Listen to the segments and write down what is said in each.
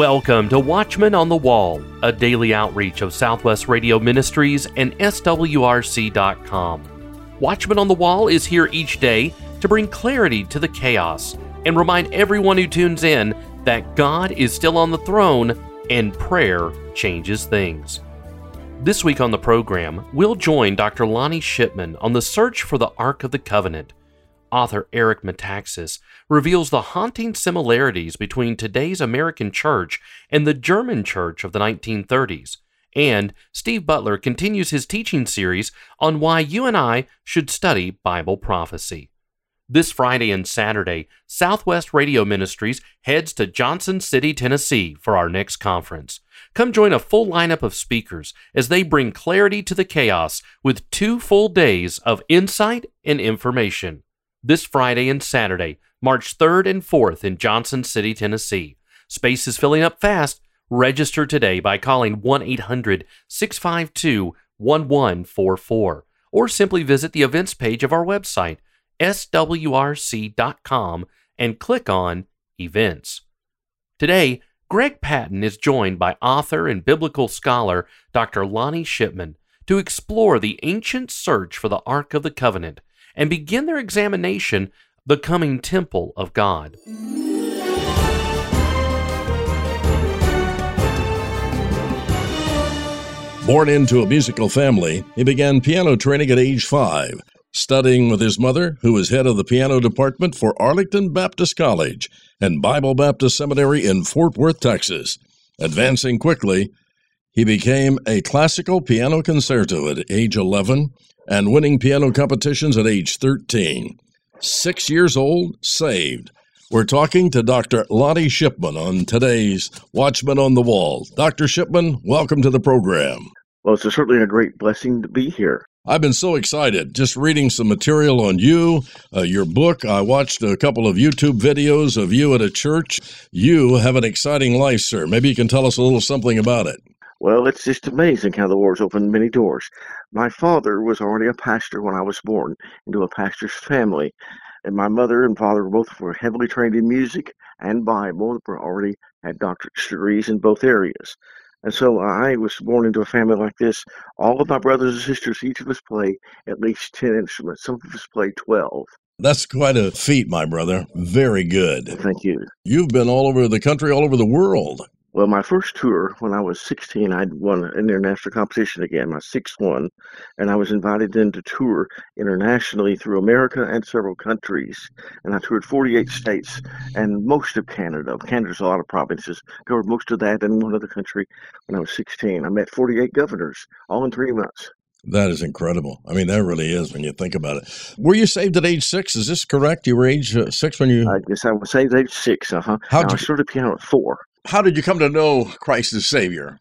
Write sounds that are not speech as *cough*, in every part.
Welcome to Watchman on the Wall, a daily outreach of Southwest Radio Ministries and SWRC.com. Watchman on the Wall is here each day to bring clarity to the chaos and remind everyone who tunes in that God is still on the throne and prayer changes things. This week on the program, we'll join Dr. Lonnie Shipman on the search for the Ark of the Covenant. Author Eric Metaxas reveals the haunting similarities between today's American church and the German church of the 1930s. And Steve Butler continues his teaching series on why you and I should study Bible prophecy. This Friday and Saturday, Southwest Radio Ministries heads to Johnson City, Tennessee for our next conference. Come join a full lineup of speakers as they bring clarity to the chaos with two full days of insight and information. This Friday and Saturday, March 3rd and 4th in Johnson City, Tennessee. Space is filling up fast. Register today by calling 1 800 652 1144 or simply visit the events page of our website, swrc.com, and click on Events. Today, Greg Patton is joined by author and biblical scholar Dr. Lonnie Shipman to explore the ancient search for the Ark of the Covenant and begin their examination the coming temple of God. Born into a musical family, he began piano training at age five, studying with his mother, who was head of the piano department for Arlington Baptist College and Bible Baptist Seminary in Fort Worth, Texas. Advancing quickly, he became a classical piano concerto at age 11 and winning piano competitions at age 13. Six years old, saved. We're talking to Dr. Lonnie Shipman on today's Watchman on the Wall. Dr. Shipman, welcome to the program. Well, it's certainly a great blessing to be here. I've been so excited just reading some material on you, uh, your book. I watched a couple of YouTube videos of you at a church. You have an exciting life, sir. Maybe you can tell us a little something about it. Well, it's just amazing how the Lord's opened many doors. My father was already a pastor when I was born into a pastor's family, and my mother and father both were heavily trained in music and Bible. Were already had doctorate degrees in both areas. And so I was born into a family like this. All of my brothers and sisters, each of us play at least 10 instruments. Some of us play 12. That's quite a feat, my brother. Very good. Thank you. You've been all over the country, all over the world. Well, my first tour when I was 16, I'd won an international competition again, my sixth one, and I was invited then to tour internationally through America and several countries. And I toured 48 states and most of Canada. Canada's a lot of provinces. Covered most of that in one other country when I was 16. I met 48 governors, all in three months. That is incredible. I mean, that really is when you think about it. Were you saved at age six? Is this correct? You were age uh, six when you. I guess I was saved at age six. Uh huh. I started piano at four. How did you come to know Christ as Savior?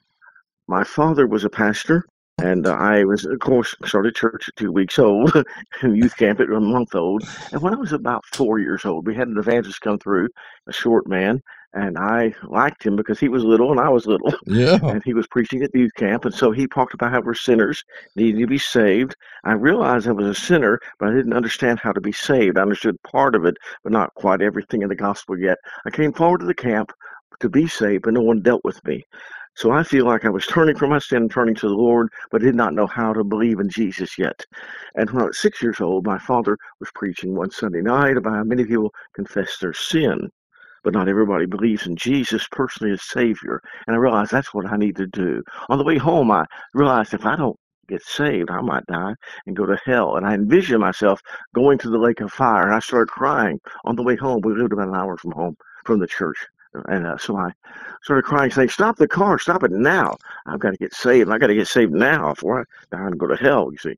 My father was a pastor, and uh, I was, of course, started church at two weeks old, *laughs* youth camp at a month old. And when I was about four years old, we had an evangelist come through, a short man, and I liked him because he was little and I was little. *laughs* Yeah. And he was preaching at the youth camp, and so he talked about how we're sinners, needing to be saved. I realized I was a sinner, but I didn't understand how to be saved. I understood part of it, but not quite everything in the gospel yet. I came forward to the camp to be saved, but no one dealt with me. So I feel like I was turning from my sin, turning to the Lord, but did not know how to believe in Jesus yet. And when I was six years old, my father was preaching one Sunday night about how many people confess their sin, but not everybody believes in Jesus personally as Savior. And I realized that's what I need to do. On the way home, I realized if I don't get saved, I might die and go to hell. And I envisioned myself going to the lake of fire, and I started crying on the way home. We lived about an hour from home, from the church. And uh, so I started crying, saying, Stop the car, stop it now. I've got to get saved. I've got to get saved now before I die and go to hell, you see.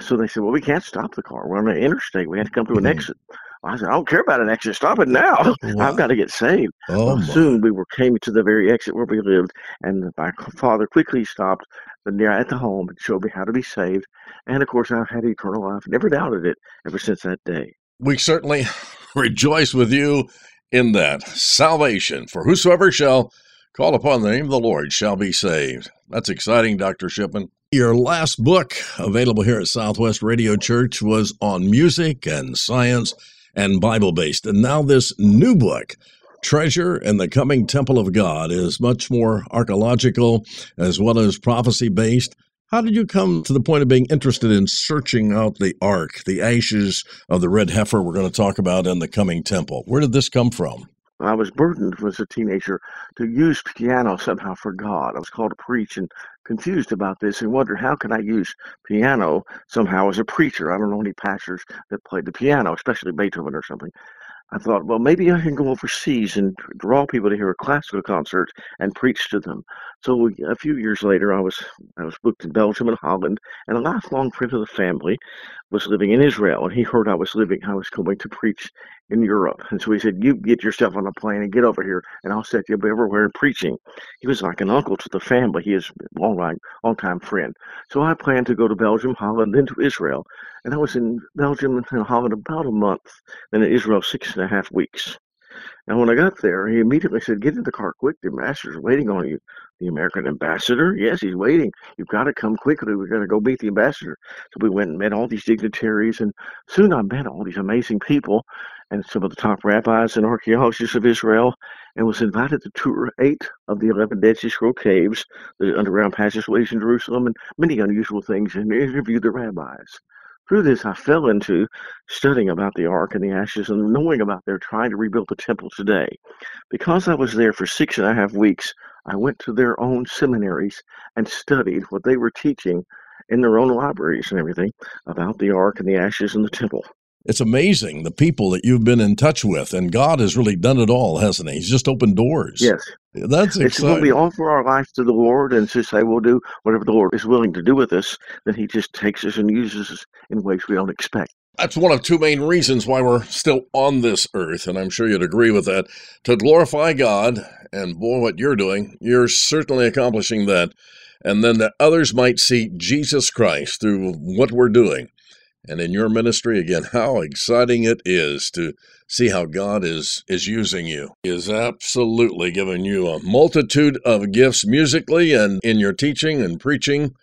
So they said, Well, we can't stop the car. We're on an interstate. We have to come to an mm-hmm. exit. I said, I don't care about an exit. Stop it now. Wow. *laughs* I've got to get saved. Oh, well, soon we were came to the very exit where we lived, and my father quickly stopped near at the home and showed me how to be saved. And of course, I've had eternal life. Never doubted it ever since that day. We certainly *laughs* rejoice with you in that salvation. For whosoever shall call upon the name of the Lord shall be saved. That's exciting, Dr. Shipman. Your last book, available here at Southwest Radio Church, was on music and science and Bible based. And now this new book treasure and the coming temple of God is much more archaeological as well as prophecy based. How did you come to the point of being interested in searching out the ark, the ashes of the red heifer we're going to talk about in the coming temple? Where did this come from? I was burdened as a teenager to use piano somehow for God. I was called to preach and confused about this and wondered how can I use piano somehow as a preacher. I don't know any pastors that played the piano, especially Beethoven or something. I thought, well, maybe I can go overseas and draw people to hear a classical concert and preach to them. So a few years later, I was I was booked in Belgium and Holland, and a lifelong friend of the family was living in Israel, and he heard I was living. I was going to preach in Europe, and so he said, "You get yourself on a plane and get over here, and I'll set you up everywhere preaching." He was like an uncle to the family. He is a long, long time friend. So I planned to go to Belgium, Holland, then to Israel, and I was in Belgium and Holland about a month, then in Israel six and a half weeks. And when I got there, he immediately said, Get in the car quick. The ambassador's waiting on you. The American ambassador? Yes, he's waiting. You've got to come quickly. We're going to go meet the ambassador. So we went and met all these dignitaries, and soon I met all these amazing people and some of the top rabbis and archaeologists of Israel, and was invited to tour eight of the 11 Dead Sea Scroll caves, the underground passageways in Jerusalem, and many unusual things, and interviewed the rabbis. Through this, I fell into studying about the Ark and the ashes and knowing about their trying to rebuild the temple today. Because I was there for six and a half weeks, I went to their own seminaries and studied what they were teaching in their own libraries and everything about the Ark and the ashes and the temple. It's amazing the people that you've been in touch with, and God has really done it all, hasn't He? He's just opened doors. Yes. That's it's when we offer our life to the Lord and just say we'll do whatever the Lord is willing to do with us, then He just takes us and uses us in ways we don't expect. That's one of two main reasons why we're still on this earth, and I'm sure you'd agree with that. To glorify God, and boy, what you're doing, you're certainly accomplishing that. And then that others might see Jesus Christ through what we're doing. And in your ministry, again, *laughs* how exciting it is to see how God is, is using you. He is absolutely giving you a multitude of gifts musically and in your teaching and preaching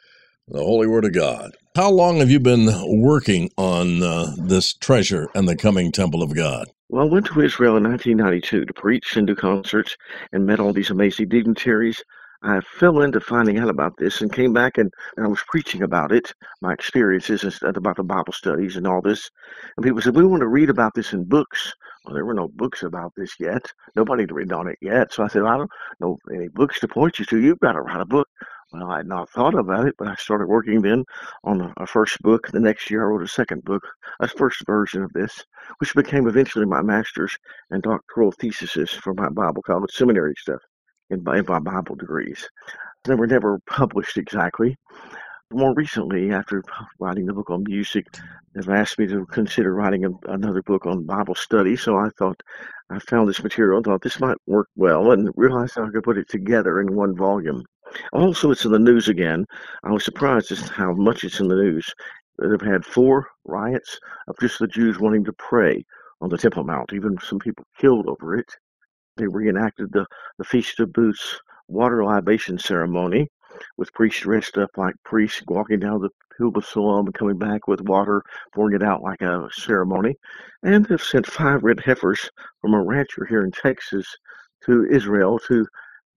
the Holy Word of God. How long have you been working on uh, this treasure and the coming temple of God? Well, I went to Israel in 1992 to preach and do concerts and met all these amazing dignitaries. I fell into finding out about this and came back and, and I was preaching about it, my experiences and about the Bible studies and all this. And people said, We want to read about this in books. Well, there were no books about this yet. Nobody had written on it yet. So I said, I don't know any books to point you to. You've got to write a book. Well, I had not thought about it, but I started working then on a, first book. The next year, I wrote a second book, a first version of this, which became eventually my master's and doctoral theses for my Bible college seminary stuff in my Bible degrees. They were never published exactly. More recently, after writing the book on music, they've asked me to consider writing a, another book on Bible study. So I thought, I found this material thought this might work well and realized I could put it together in one volume. Also, it's in the news again. I was surprised just how much it's in the news. They've had four riots of just the Jews wanting to pray on the Temple Mount, even some people killed over it. They reenacted the, the Feast of Booths water libation ceremony with priests dressed up like priests walking down the and coming back with water, pouring it out like a ceremony. And they've sent five red heifers from a rancher here in Texas to Israel to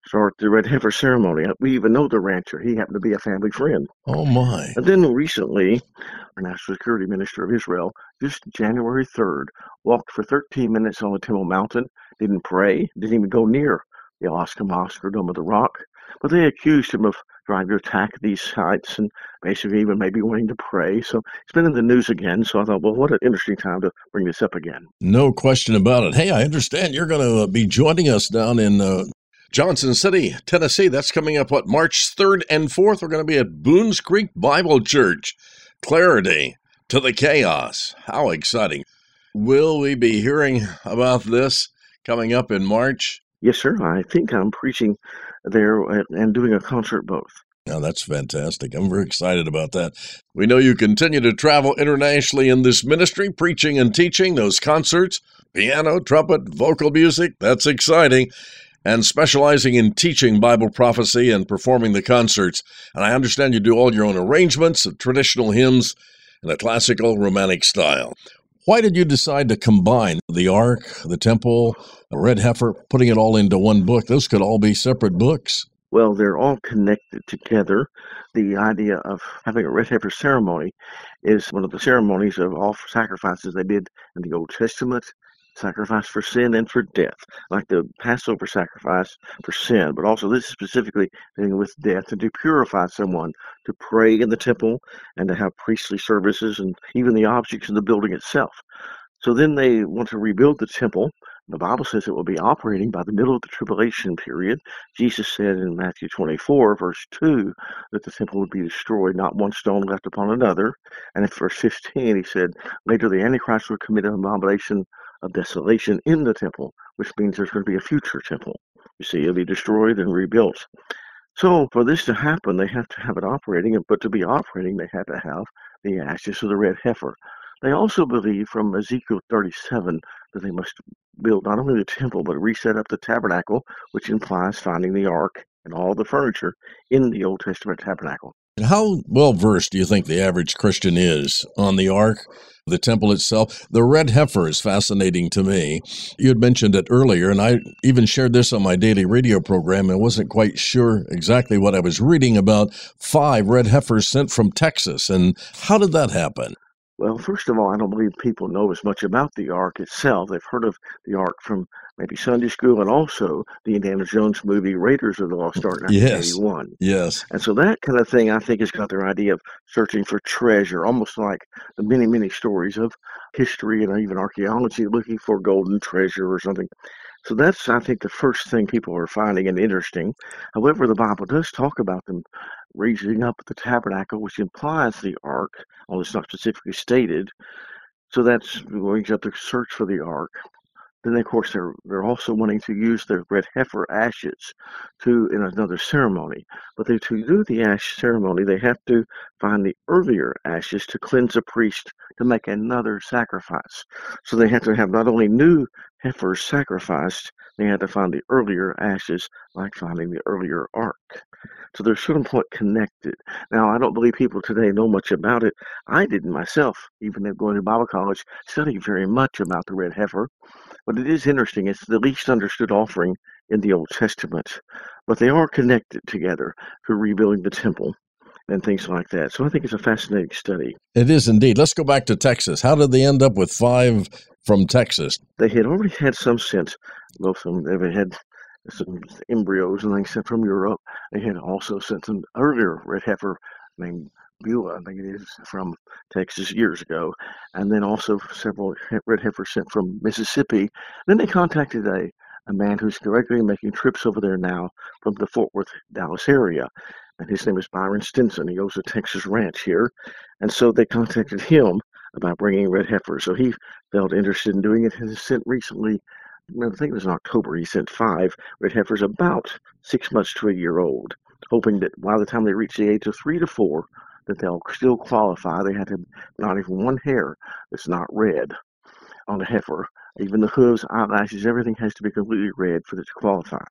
start the red heifer ceremony. We even know the rancher. He happened to be a family friend. Oh, my. And then recently, our National Security Minister of Israel, just January 3rd, walked for 13 minutes on the Temple Mountain, didn't pray, didn't even go near the Al-Aqsa Mosque or Dome of the Rock. But they accused him of trying to attack these sites and basically even maybe wanting to pray. So it's been in the news again. So I thought, well, what an interesting time to bring this up again. No question about it. Hey, I understand you're going to be joining us down in uh, Johnson City, Tennessee. That's coming up, what, March 3rd and 4th? We're going to be at Boones Creek Bible Church. Clarity to the chaos. How exciting. Will we be hearing about this coming up in March? Yes, sir. I think I'm preaching there and doing a concert both. Now, that's fantastic. I'm very excited about that. We know you continue to travel internationally in this ministry, preaching and teaching those concerts, piano, trumpet, vocal music. That's exciting. And specializing in teaching Bible prophecy and performing the concerts. And I understand you do all your own arrangements of traditional hymns in a classical romantic style. Why did you decide to combine the Ark, the Temple, the Red Heifer, putting it all into one book? Those could all be separate books. Well, they're all connected together. The idea of having a red heifer ceremony is one of the ceremonies of all sacrifices they did in the Old Testament sacrifice for sin and for death, like the Passover sacrifice for sin, but also this is specifically dealing with death and to purify someone, to pray in the temple and to have priestly services and even the objects in the building itself. So then they want to rebuild the temple. The Bible says it will be operating by the middle of the tribulation period. Jesus said in Matthew 24, verse 2, that the temple would be destroyed, not one stone left upon another. And in verse 15, he said, later the Antichrist will commit an abomination of desolation in the temple, which means there's going to be a future temple. You see, it'll be destroyed and rebuilt. So, for this to happen, they have to have it operating, and but to be operating, they have to have the ashes of the red heifer. They also believe from Ezekiel 37 that they must build not only the temple, but reset up the tabernacle, which implies finding the ark and all the furniture in the Old Testament tabernacle. How well versed do you think the average Christian is on the ark, the temple itself? The red heifer is fascinating to me. You had mentioned it earlier, and I even shared this on my daily radio program and wasn't quite sure exactly what I was reading about five red heifers sent from Texas. And how did that happen? Well, first of all, I don't believe people know as much about the Ark itself. They've heard of the Ark from maybe Sunday school and also the Indiana Jones movie Raiders of the Lost Ark 1981. Yes. yes. And so that kind of thing, I think, has got their idea of searching for treasure, almost like the many, many stories of history and even archaeology looking for golden treasure or something. So that's, I think, the first thing people are finding and interesting. However, the Bible does talk about them raising up the tabernacle, which implies the ark, although it's not specifically stated. So that's brings up the search for the ark. Then, of course, they're they're also wanting to use the red heifer ashes to in another ceremony. But they, to do the ash ceremony, they have to find the earlier ashes to cleanse a priest to make another sacrifice. So they have to have not only new heifers sacrificed, they had to find the earlier ashes, like finding the earlier ark. So they're somewhat connected. Now, I don't believe people today know much about it. I didn't myself, even going to Bible college, study very much about the red heifer. But it is interesting. It's the least understood offering in the Old Testament. But they are connected together to rebuilding the temple and things like that. So I think it's a fascinating study. It is indeed. Let's go back to Texas. How did they end up with five from Texas? They had already had some sense. Both of them, they had some embryos and things sent from Europe. They had also sent some earlier red heifer named Beulah, I think it is, from Texas years ago, and then also several red heifers sent from Mississippi. Then they contacted a, a man who's regularly making trips over there now from the Fort Worth, Dallas area, and his name is Byron Stinson. He owns a Texas ranch here, and so they contacted him about bringing red heifers. So he felt interested in doing it and has sent recently I think it was in October, he sent five red heifers about six months to a year old, hoping that by the time they reach the age of three to four, that they'll still qualify. They had to not even one hair that's not red on the heifer. Even the hooves, eyelashes, everything has to be completely red for it to qualify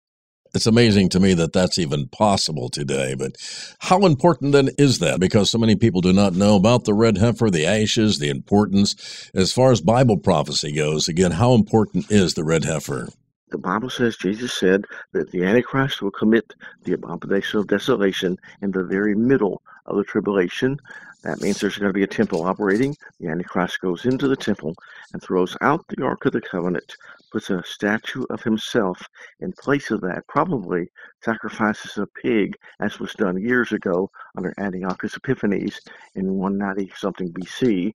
it's amazing to me that that's even possible today. But how important then is that? Because so many people do not know about the red heifer, the ashes, the importance. As far as Bible prophecy goes, again, how important is the red heifer? The Bible says, Jesus said that the Antichrist will commit the abomination of desolation in the very middle of the tribulation. That means there's going to be a temple operating. The Antichrist goes into the temple and throws out the Ark of the Covenant, puts a statue of himself in place of that, probably sacrifices a pig, as was done years ago under Antiochus Epiphanes in 190 something BC,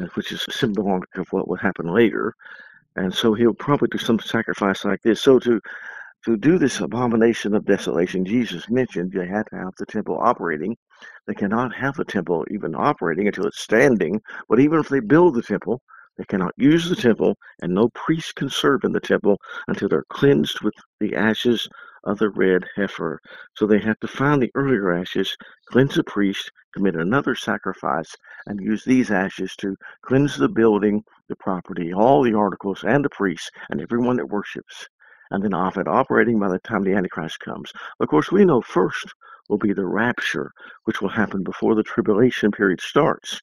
uh, which is symbolic of what would happen later. And so he'll probably do some sacrifice like this. So to to do this abomination of desolation, Jesus mentioned they had to have the temple operating. They cannot have the temple even operating until it's standing. But even if they build the temple, they cannot use the temple, and no priest can serve in the temple until they're cleansed with the ashes of the red heifer. So they have to find the earlier ashes, cleanse the priest, commit another sacrifice, and use these ashes to cleanse the building, the property, all the articles, and the priests, and everyone that worships and then off it operating by the time the Antichrist comes. Of course, we know first will be the rapture, which will happen before the tribulation period starts.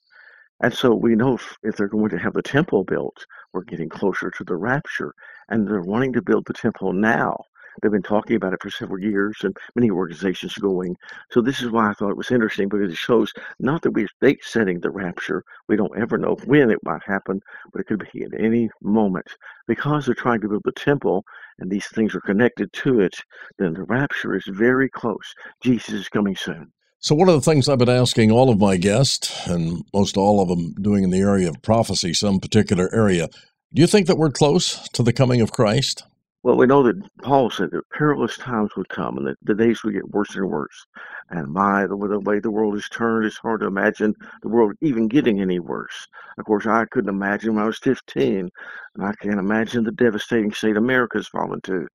And so we know if, if they're going to have the temple built, we're getting closer to the rapture. And they're wanting to build the temple now. They've been talking about it for several years and many organizations going. So this is why I thought it was interesting because it shows not that we're date setting the rapture. We don't ever know when it might happen, but it could be at any moment. Because they're trying to build the temple and these things are connected to it, then the rapture is very close. Jesus is coming soon. So, one of the things I've been asking all of my guests, and most all of them doing in the area of prophecy, some particular area, do you think that we're close to the coming of Christ? Well, we know that Paul said that perilous times would come and that the days would get worse and worse. And my, the, the way the world is turned, it's hard to imagine the world even getting any worse. Of course, I couldn't imagine when I was 15, and I can't imagine the devastating state America's fallen to.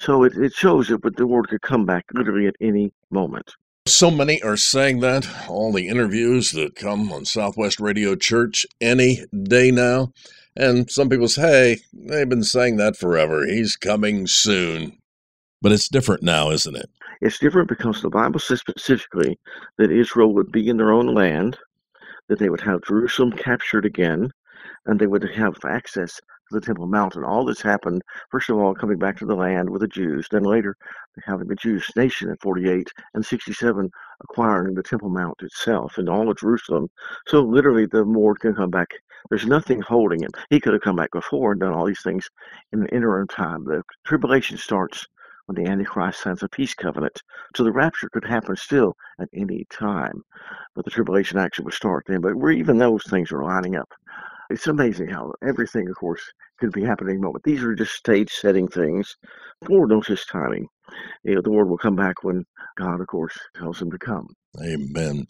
So it, it shows that the world could come back literally at any moment. So many are saying that. All the interviews that come on Southwest Radio Church any day now. And some people say, hey, they've been saying that forever. He's coming soon. But it's different now, isn't it? It's different because the Bible says specifically that Israel would be in their own land, that they would have Jerusalem captured again, and they would have access the Temple Mount and All this happened, first of all, coming back to the land with the Jews, then later having the Jewish nation in 48 and 67 acquiring the Temple Mount itself and all of Jerusalem. So literally the Lord can come back there's nothing holding him. He could have come back before and done all these things in the interim time. The tribulation starts when the Antichrist signs a peace covenant. So the rapture could happen still at any time. But the tribulation actually would start then. But even those things are lining up. It's amazing how everything, of course, could be happening moment. These are just stage setting things. The Lord knows his timing. You know, the Lord will come back when God, of course, tells him to come. Amen.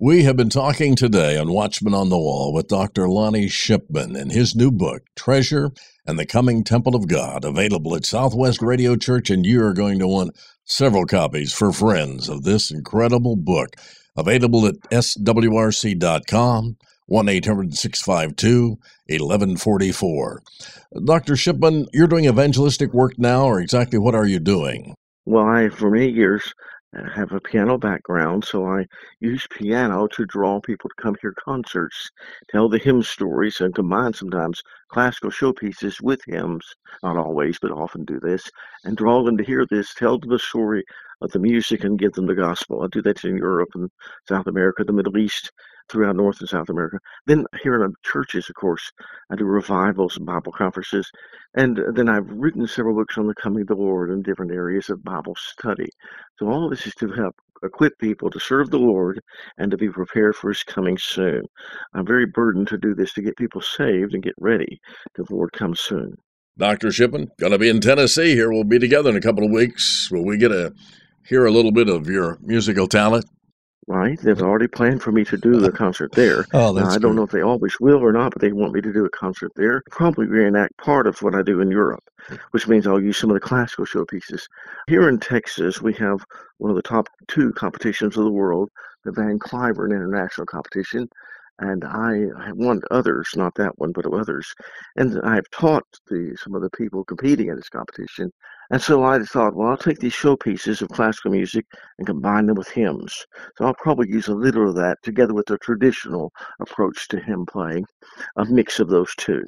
We have been talking today on Watchman on the Wall with Dr. Lonnie Shipman and his new book, Treasure and the Coming Temple of God, available at Southwest Radio Church, and you are going to want several copies for friends of this incredible book. Available at swrc.com, 1 800 652 1144. Dr. Shipman, you're doing evangelistic work now, or exactly what are you doing? Well, I, for many years, uh, have a piano background, so I use piano to draw people to come hear concerts, tell the hymn stories, and combine sometimes classical showpieces with hymns, not always, but often do this, and draw them to hear this, tell them the story of the music, and give them the gospel. I do that in Europe and South America, the Middle East, throughout North and South America. Then here in churches, of course, I do revivals and Bible conferences. And then I've written several books on the coming of the Lord in different areas of Bible study. So all this is to help equip people to serve the Lord and to be prepared for his coming soon. I'm very burdened to do this to get people saved and get ready till the Lord comes soon. Dr. Shipman, going to be in Tennessee here. We'll be together in a couple of weeks. Will we get to hear a little bit of your musical talent? Right? They've already planned for me to do the concert there. *laughs* oh, that's now, I don't know if they always will or not, but they want me to do a concert there. Probably reenact part of what I do in Europe, which means I'll use some of the classical showpieces. Here in Texas, we have one of the top two competitions of the world, the Van Cliburn International Competition, and I won others, not that one, but others. And I've taught the some of the people competing in this competition. And so I thought, well, I'll take these showpieces of classical music and combine them with hymns. So I'll probably use a little of that together with the traditional approach to hymn playing, a mix of those two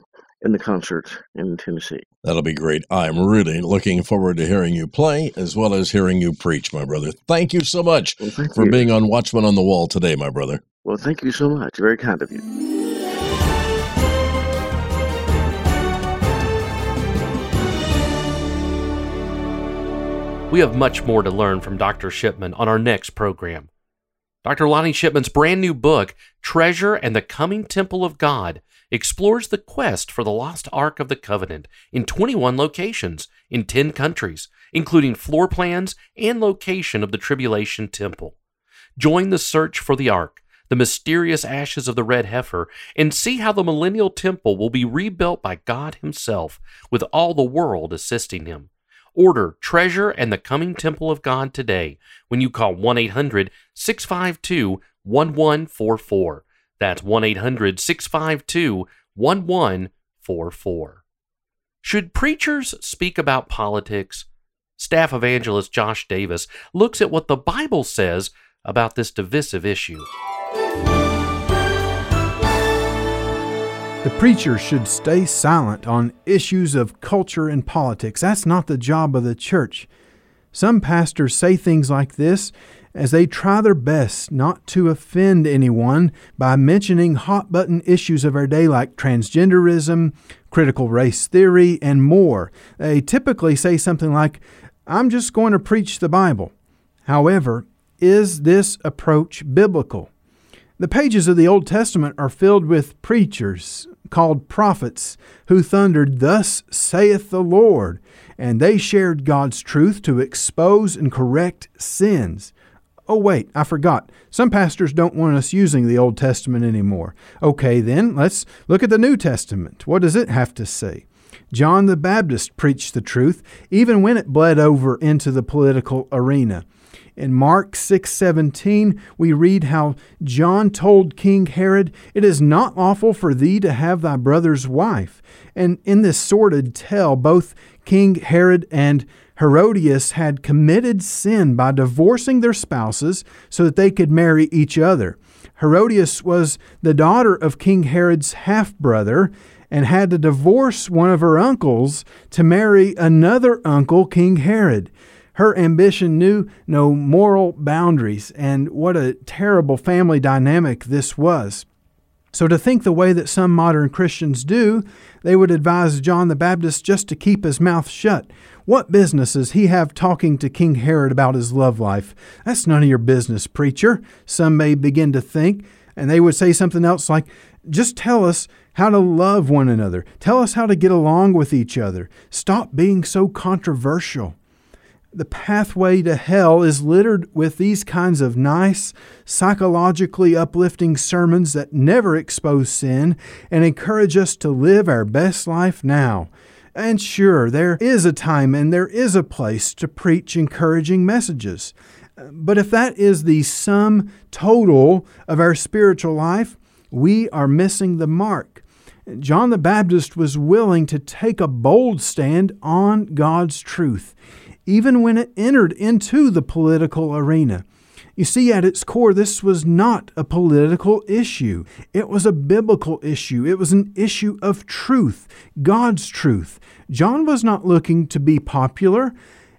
in the concert in Tennessee. That'll be great. I'm really looking forward to hearing you play as well as hearing you preach, my brother. Thank you so much well, for you. being on Watchman on the Wall today, my brother. Well, thank you so much. Very kind of you. We have much more to learn from Dr. Shipman on our next program. Dr. Lonnie Shipman's brand new book, Treasure and the Coming Temple of God, explores the quest for the lost Ark of the Covenant in 21 locations in 10 countries, including floor plans and location of the Tribulation Temple. Join the search for the Ark the mysterious ashes of the red heifer, and see how the millennial temple will be rebuilt by God Himself, with all the world assisting Him. Order Treasure and the Coming Temple of God today when you call 1 800 652 1144. That's 1 800 652 1144. Should preachers speak about politics? Staff evangelist Josh Davis looks at what the Bible says about this divisive issue. The preacher should stay silent on issues of culture and politics. That's not the job of the church. Some pastors say things like this as they try their best not to offend anyone by mentioning hot button issues of our day like transgenderism, critical race theory, and more. They typically say something like, I'm just going to preach the Bible. However, is this approach biblical? The pages of the Old Testament are filled with preachers called prophets who thundered, Thus saith the Lord, and they shared God's truth to expose and correct sins. Oh, wait, I forgot. Some pastors don't want us using the Old Testament anymore. Okay, then, let's look at the New Testament. What does it have to say? John the Baptist preached the truth, even when it bled over into the political arena. In Mark 6:17, we read how John told King Herod, "It is not lawful for thee to have thy brother's wife." And in this sordid tale, both King Herod and Herodias had committed sin by divorcing their spouses so that they could marry each other. Herodias was the daughter of King Herod's half brother and had to divorce one of her uncles to marry another uncle, King Herod. Her ambition knew no moral boundaries, and what a terrible family dynamic this was. So, to think the way that some modern Christians do, they would advise John the Baptist just to keep his mouth shut. What business does he have talking to King Herod about his love life? That's none of your business, preacher. Some may begin to think, and they would say something else like, just tell us how to love one another. Tell us how to get along with each other. Stop being so controversial the pathway to hell is littered with these kinds of nice, psychologically uplifting sermons that never expose sin and encourage us to live our best life now. And sure, there is a time and there is a place to preach encouraging messages. But if that is the sum total of our spiritual life, we are missing the mark. John the Baptist was willing to take a bold stand on God's truth even when it entered into the political arena. You see, at its core, this was not a political issue. It was a biblical issue. It was an issue of truth, God's truth. John was not looking to be popular,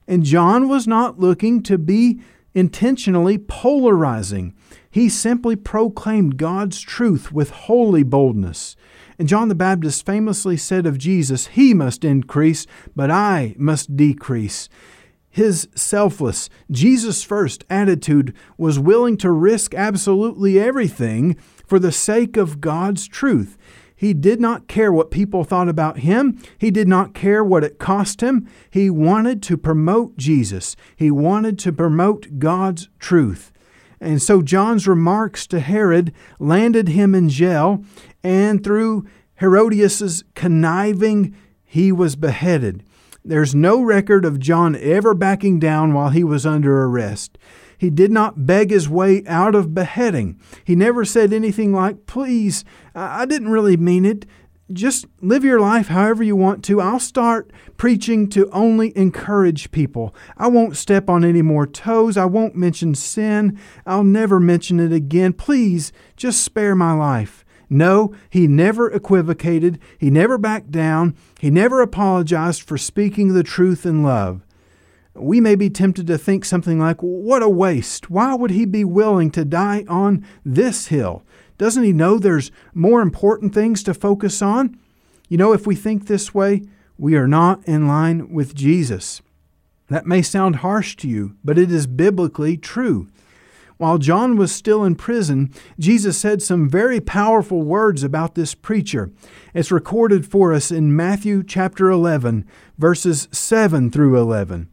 and John was not looking to be intentionally polarizing. He simply proclaimed God's truth with holy boldness. And John the Baptist famously said of Jesus, He must increase, but I must decrease. His selfless, Jesus first attitude was willing to risk absolutely everything for the sake of God's truth. He did not care what people thought about him. He did not care what it cost him. He wanted to promote Jesus. He wanted to promote God's truth. And so John's remarks to Herod landed him in jail, and through Herodias's conniving, he was beheaded. There's no record of John ever backing down while he was under arrest. He did not beg his way out of beheading. He never said anything like, Please, I didn't really mean it. Just live your life however you want to. I'll start preaching to only encourage people. I won't step on any more toes. I won't mention sin. I'll never mention it again. Please, just spare my life. No, he never equivocated, he never backed down, he never apologized for speaking the truth in love. We may be tempted to think something like, What a waste! Why would he be willing to die on this hill? Doesn't he know there's more important things to focus on? You know, if we think this way, we are not in line with Jesus. That may sound harsh to you, but it is biblically true. While John was still in prison, Jesus said some very powerful words about this preacher. It's recorded for us in Matthew chapter 11, verses 7 through 11.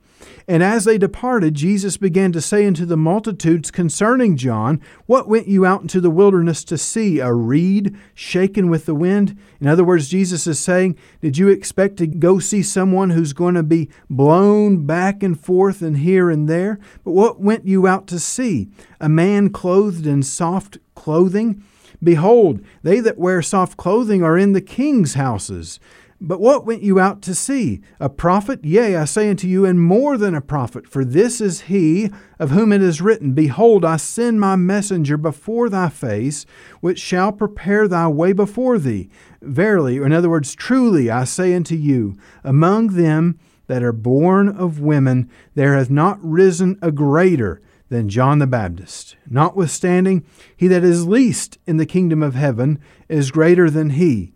And as they departed, Jesus began to say unto the multitudes concerning John, What went you out into the wilderness to see? A reed shaken with the wind? In other words, Jesus is saying, Did you expect to go see someone who's going to be blown back and forth and here and there? But what went you out to see? A man clothed in soft clothing? Behold, they that wear soft clothing are in the king's houses. But what went you out to see? A prophet? Yea, I say unto you, and more than a prophet. For this is he of whom it is written, Behold, I send my messenger before thy face, which shall prepare thy way before thee. Verily, or in other words, truly, I say unto you, among them that are born of women, there hath not risen a greater than John the Baptist. Notwithstanding, he that is least in the kingdom of heaven is greater than he.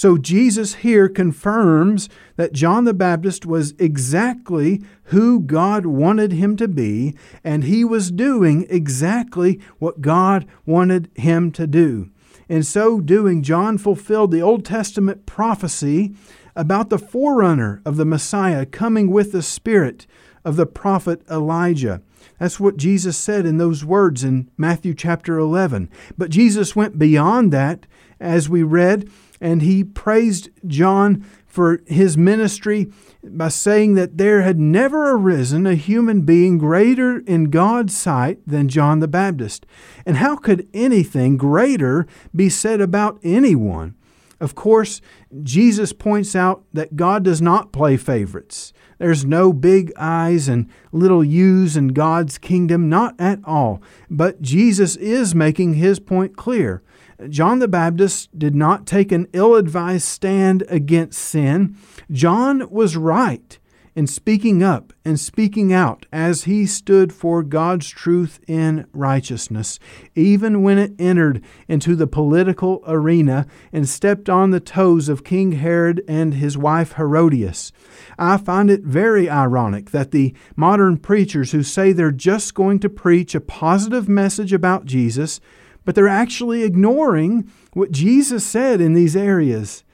So Jesus here confirms that John the Baptist was exactly who God wanted him to be, and he was doing exactly what God wanted him to do. In so doing, John fulfilled the Old Testament prophecy about the forerunner of the Messiah coming with the Spirit of the prophet Elijah. That's what Jesus said in those words in Matthew chapter 11. But Jesus went beyond that, as we read, and he praised John for his ministry by saying that there had never arisen a human being greater in God's sight than John the Baptist. And how could anything greater be said about anyone? Of course, Jesus points out that God does not play favorites. There's no big I's and little U's in God's kingdom, not at all. But Jesus is making his point clear. John the Baptist did not take an ill advised stand against sin. John was right in speaking up and speaking out as he stood for God's truth in righteousness, even when it entered into the political arena and stepped on the toes of King Herod and his wife Herodias. I find it very ironic that the modern preachers who say they're just going to preach a positive message about Jesus but they're actually ignoring what Jesus said in these areas.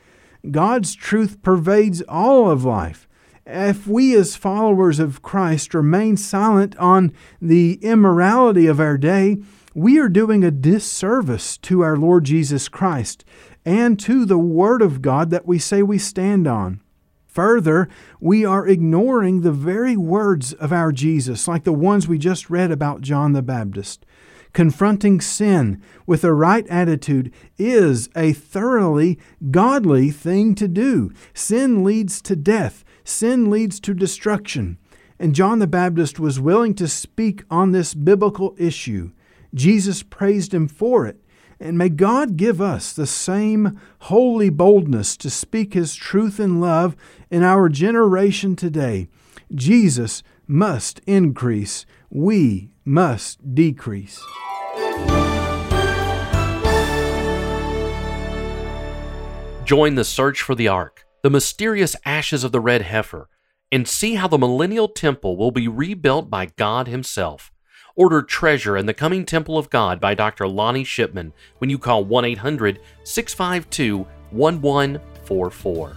God's truth pervades all of life. If we, as followers of Christ, remain silent on the immorality of our day, we are doing a disservice to our Lord Jesus Christ and to the Word of God that we say we stand on. Further, we are ignoring the very words of our Jesus, like the ones we just read about John the Baptist. Confronting sin with a right attitude is a thoroughly godly thing to do. Sin leads to death, sin leads to destruction. And John the Baptist was willing to speak on this biblical issue. Jesus praised him for it. And may God give us the same holy boldness to speak His truth and love in our generation today. Jesus must increase, we must decrease. Join the search for the Ark, the mysterious ashes of the red heifer, and see how the millennial temple will be rebuilt by God Himself. Order Treasure and the Coming Temple of God by Dr. Lonnie Shipman when you call 1 800 652 1144.